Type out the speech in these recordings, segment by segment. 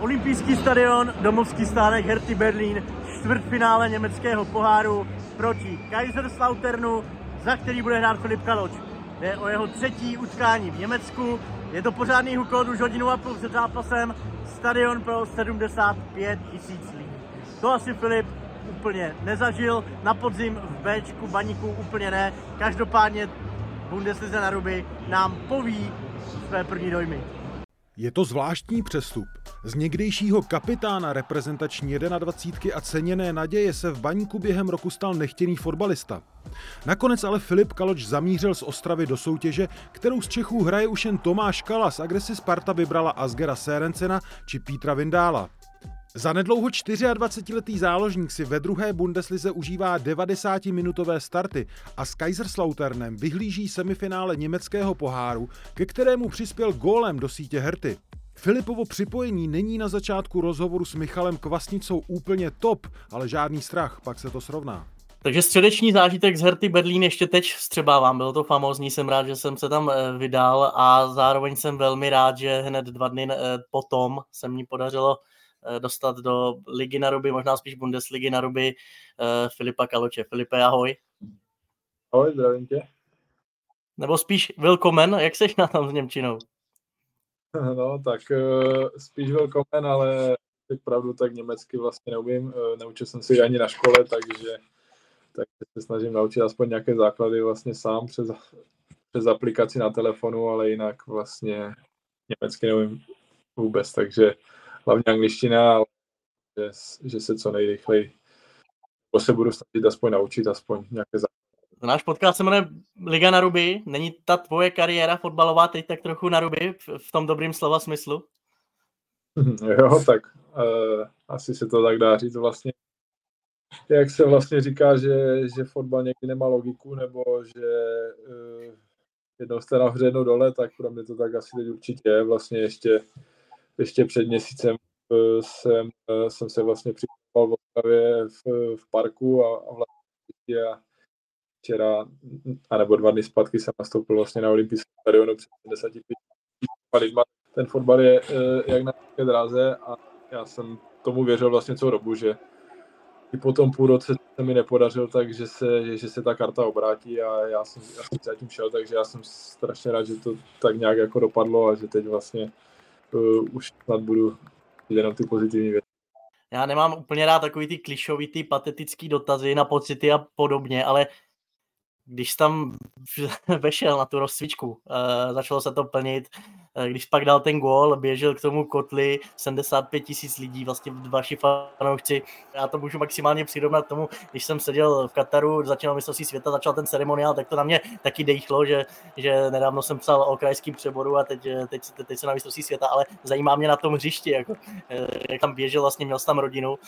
Olympijský stadion, domovský stánek Herty Berlín, čtvrtfinále německého poháru proti Kaiserslauternu, za který bude hrát Filip Kaloč. Jde o jeho třetí utkání v Německu. Je to pořádný hukot už hodinu a půl před zápasem. Stadion pro 75 tisíc lidí. To asi Filip úplně nezažil. Na podzim v Bčku, baníku úplně ne. Každopádně Bundeslize na ruby nám poví své první dojmy. Je to zvláštní přestup. Z někdejšího kapitána reprezentační 21 a ceněné naděje se v baníku během roku stal nechtěný fotbalista. Nakonec ale Filip Kaloč zamířil z Ostravy do soutěže, kterou z Čechů hraje už jen Tomáš Kalas a kde si Sparta vybrala Asgera Sérencena či Pítra Vindála. Za nedlouho 24-letý záložník si ve druhé Bundeslize užívá 90-minutové starty a s Kaiserslauternem vyhlíží semifinále německého poháru, ke kterému přispěl gólem do sítě Herty. Filipovo připojení není na začátku rozhovoru s Michalem Kvasnicou úplně top, ale žádný strach, pak se to srovná. Takže středeční zážitek z Herty Berlín ještě teď střebávám, bylo to famózní, jsem rád, že jsem se tam eh, vydal a zároveň jsem velmi rád, že hned dva dny eh, potom se mi podařilo dostat do ligy na ruby, možná spíš Bundesligy na ruby Filipa Kaloče. Filipe, ahoj. Ahoj, zdravím tě. Nebo spíš willkommen, jak seš na tom s Němčinou? No, tak spíš willkommen, ale tak pravdu, tak německy vlastně neumím. Neučil jsem si ani na škole, takže tak se snažím naučit aspoň nějaké základy vlastně sám přes, přes aplikaci na telefonu, ale jinak vlastně německy nevím vůbec, takže hlavně angličtina, ale že, že se co nejrychleji se budu snažit aspoň naučit, aspoň nějaké základy. Náš podcast se jmenuje Liga na ruby. Není ta tvoje kariéra fotbalová teď tak trochu na ruby v tom dobrým slova smyslu? Jo, tak uh, asi se to tak dá říct vlastně jak se vlastně říká, že, že fotbal někdy nemá logiku, nebo že uh, jednou jste nahoře, jednou dole, tak pro mě to tak asi teď určitě je. Vlastně ještě, ještě před měsícem uh, jsem, uh, jsem se vlastně připravoval v Ostravě v, v parku a, a vlastně a včera, anebo dva dny zpátky jsem nastoupil vlastně na olympijském stadionu před 75 lidma. Ten fotbal je uh, jak na dráze a já jsem tomu věřil vlastně celou dobu, že i po tom půl roce se mi nepodařil, takže se, že se ta karta obrátí a já jsem, já jsem zatím šel, takže já jsem strašně rád, že to tak nějak jako dopadlo a že teď vlastně uh, už snad budu jenom ty pozitivní věci. Já nemám úplně rád takový ty klišovitý, patetický dotazy na pocity a podobně, ale když tam vešel na tu rozcvičku, uh, začalo se to plnit, když pak dal ten gól, běžel k tomu kotli 75 tisíc lidí, vlastně vaši fanoušci. Já to můžu maximálně přirovnat tomu, když jsem seděl v Kataru, začínal mistrovství světa, začal ten ceremoniál, tak to na mě taky dejchlo, že, že nedávno jsem psal o krajském přeboru a teď, teď, teď, teď jsem na mistrovství světa, ale zajímá mě na tom hřišti, jako, jak tam běžel, vlastně měl tam rodinu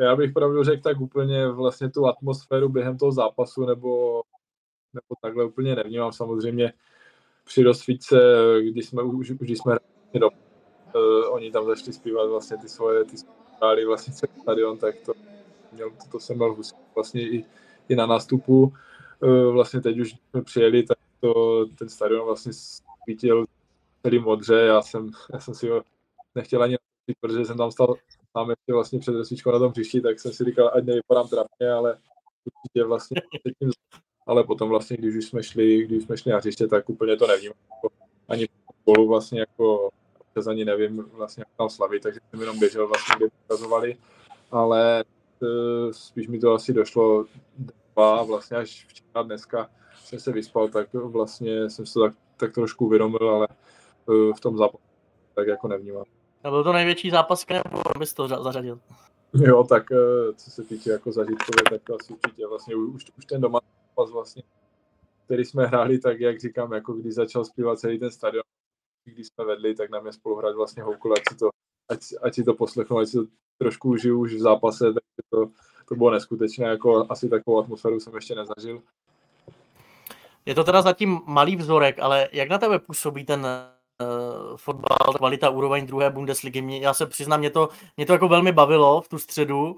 já bych pravdu řekl tak úplně vlastně tu atmosféru během toho zápasu nebo, nebo takhle úplně nevnímám. Samozřejmě při rozsvíce, když jsme už, když jsme do, uh, oni tam začali zpívat vlastně ty svoje, ty hráli vlastně celý stadion, tak to, měl, to, to jsem měl vlastně i, i na nástupu. Uh, vlastně teď už jsme přijeli, tak to, ten stadion vlastně svítil celý modře, já jsem, já jsem si ho nechtěl ani protože jsem tam stal sám ještě vlastně před rozsvíčkou na tom hřišti, tak jsem si říkal, ať nevypadám trapně, ale určitě vlastně ale potom vlastně, když už jsme šli, když jsme šli na hřiště, tak úplně to nevím. Jako, ani spolu vlastně jako přes ani nevím vlastně jak tam slavit, takže jsem jenom běžel vlastně, kde ukazovali, ale e, spíš mi to asi došlo dva, vlastně až včera dneska jsem se vyspal, tak vlastně jsem se to tak, tak trošku uvědomil, ale e, v tom zápasu tak jako nevnímám. A byl to největší zápas, nebo bys to zařadil? Jo, tak eh, co se týče jako zažitkové, tak to asi určitě vlastně už, už ten doma zápas vlastně, který jsme hráli, tak jak říkám, jako když začal zpívat celý ten stadion, když jsme vedli, tak nám je spoluhrát vlastně houkol, ať si to, ať, ať si to poslechnou, ať si to trošku žiju už v zápase, tak to, to bylo neskutečné, jako asi takovou atmosféru jsem ještě nezažil. Je to teda zatím malý vzorek, ale jak na tebe působí ten uh, fotbal, kvalita, úroveň druhé Bundesligy. Mě, já se přiznám, mě to, mě to jako velmi bavilo v tu středu.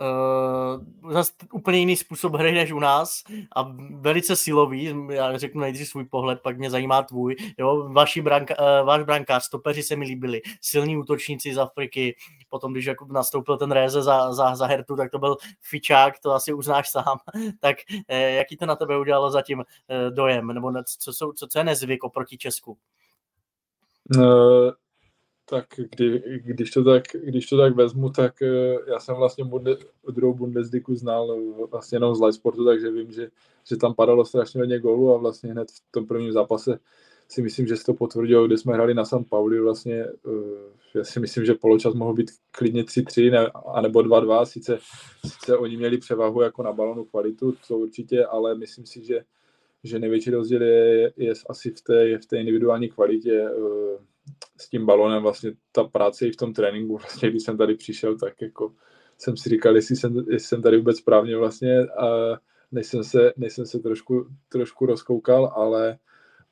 Uh, zase úplně jiný způsob hry než u nás a velice silový. Já řeknu nejdřív svůj pohled, pak mě zajímá tvůj. Jo, vaši branka, uh, váš brankář, stopeři se mi líbili, silní útočníci z Afriky, potom když jako nastoupil ten Réze za, za, za Hertu, tak to byl fičák, to asi uznáš sám. tak eh, jaký to na tebe udělalo zatím eh, dojem, nebo co, co, co, co je nezvyk oproti Česku? Uh, tak kdy, když, to tak, když to tak vezmu, tak uh, já jsem vlastně bunde, druhou Bundesligu znal vlastně jenom z Live Sportu, takže vím, že, že tam padalo strašně hodně gólů a vlastně hned v tom prvním zápase si myslím, že se to potvrdilo, kde jsme hráli na San Pauli vlastně, já si myslím, že poločas mohl být klidně 3-3 ne, anebo 2-2, sice, sice oni měli převahu jako na balonu kvalitu, to určitě, ale myslím si, že že největší rozdíl je, je asi v té, v té individuální kvalitě eh, s tím balonem, vlastně ta práce i v tom tréninku, vlastně když jsem tady přišel, tak jako jsem si říkal, jestli jsem, jestli jsem tady vůbec správně vlastně a než jsem se, než jsem se trošku, trošku rozkoukal, ale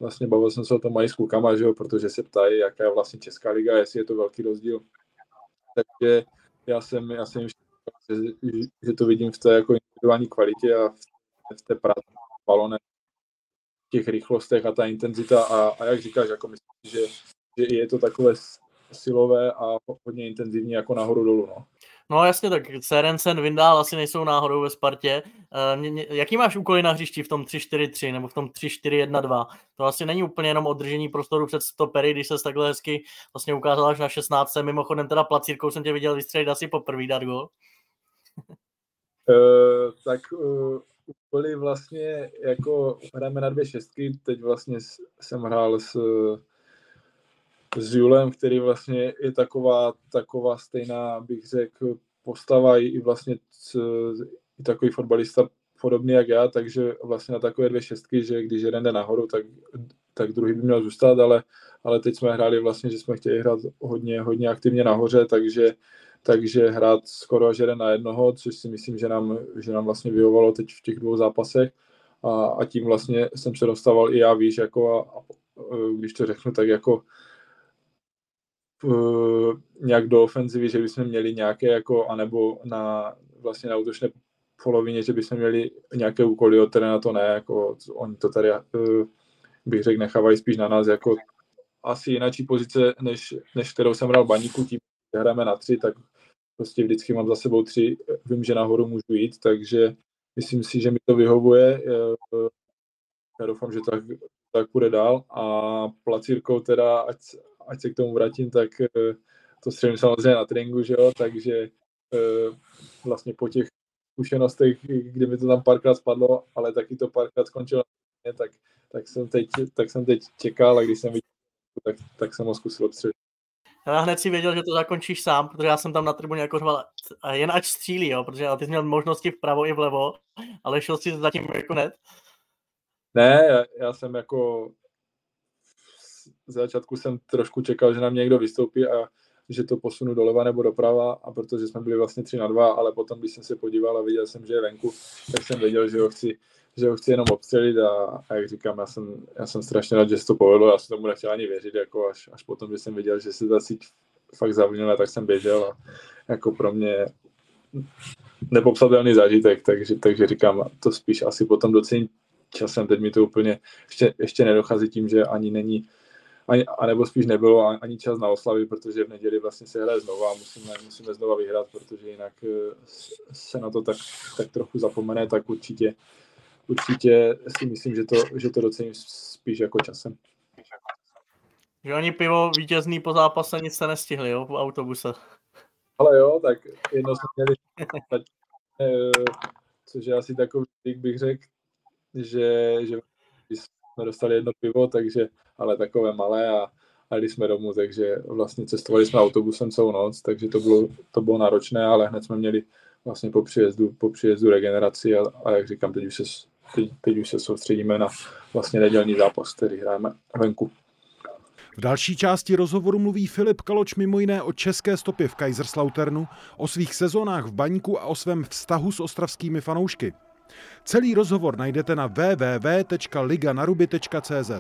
vlastně bavil jsem se o tom mají s klukama, že jo, protože se ptají, jaká je vlastně Česká liga, jestli je to velký rozdíl. Takže já jsem, já jsem že, že to vidím v té jako individuální kvalitě a v, v té práci balonem těch rychlostech a ta intenzita a, a jak říkáš, jako myslím, že, že je to takové silové a hodně intenzivní jako nahoru dolů. No. No jasně, tak Serencen, Vindál asi nejsou náhodou ve Spartě. E, mě, mě, jaký máš úkoly na hřišti v tom 3-4-3 nebo v tom 3-4-1-2? To asi není úplně jenom održení prostoru před stopery, když se takhle hezky vlastně ukázal až na 16. Mimochodem teda placírkou jsem tě viděl vystřelit asi poprvé dát gol. Uh, tak uh, úkoly vlastně jako hrajeme na dvě šestky, teď vlastně jsem hrál s, s Julem, který vlastně je taková, taková stejná, bych řekl, postava i vlastně i takový fotbalista podobný jak já, takže vlastně na takové dvě šestky, že když jeden jde nahoru, tak, tak druhý by měl zůstat, ale, ale teď jsme hráli vlastně, že jsme chtěli hrát hodně, hodně aktivně nahoře, takže takže hrát skoro až jeden na jednoho, což si myslím, že nám, že nám vlastně vyhovalo teď v těch dvou zápasech. A, a tím vlastně jsem se dostával i já, víš, jako a, a když to řeknu, tak jako uh, nějak do ofenzivy, že bychom měli nějaké jako, anebo na vlastně na útočné polovině, že bychom měli nějaké úkoly, od na to ne, jako oni to tady, uh, bych řekl, nechávají spíš na nás, jako asi jináčí pozice, než, než kterou jsem hrál baníku, tím, hrajeme na tři, tak prostě vždycky mám za sebou tři, vím, že nahoru můžu jít, takže myslím si, že mi to vyhovuje. Já doufám, že tak, tak bude dál a placírkou teda, ať, ať se k tomu vrátím, tak eh, to střelím samozřejmě na tréninku, že jo, takže eh, vlastně po těch zkušenostech, kdy mi to tam párkrát spadlo, ale taky to párkrát skončilo, tak, tak, jsem teď, tak jsem teď čekal a když jsem viděl, tak, tak jsem ho zkusil obstřelit. Já hned si věděl, že to zakončíš sám, protože já jsem tam na tribuně jako řval, jen ať střílí, jo, protože ty jsi měl možnosti vpravo i vlevo, ale šel si zatím jako net. Ne, já, jsem jako z začátku jsem trošku čekal, že nám někdo vystoupí a že to posunu doleva nebo doprava a protože jsme byli vlastně 3 na 2, ale potom, když jsem se podíval a viděl jsem, že je venku, tak jsem věděl, že ho chci, že ho chci jenom obstřelit a, a jak říkám, já jsem, já jsem strašně rád, že se to povedlo, já jsem tomu nechtěl ani věřit, jako až, až potom, že jsem viděl, že se ta síť fakt zavnila, tak jsem běžel a jako pro mě nepopsatelný zážitek, takže, takže říkám, to spíš asi potom docením časem, teď mi to úplně ještě, ještě nedochází tím, že ani není ani, anebo spíš nebylo ani čas na oslavy, protože v neděli vlastně se hraje znova a musíme, musíme znova vyhrát, protože jinak eh, se na to tak, tak trochu zapomene, tak určitě, určitě si myslím, že to, že to docením spíš jako časem. Že oni pivo vítězný po zápase nic se nestihli, jo, v autobuse. Ale jo, tak jedno jsme měli, eh, což je asi takový, bych řekl, že, že jsme dostali jedno pivo, takže, ale takové malé a, a jeli jsme domů, takže vlastně cestovali jsme autobusem celou noc, takže to bylo, to bylo náročné, ale hned jsme měli vlastně po příjezdu, po příjezdu regeneraci a, a jak říkám, teď už, se, teď, teď už se soustředíme na vlastně nedělní zápas, který hrajeme venku. V další části rozhovoru mluví Filip Kaloč mimo jiné o české stopě v Kaiserslauternu, o svých sezónách v baňku a o svém vztahu s ostravskými fanoušky. Celý rozhovor najdete na www.liganaruby.cz.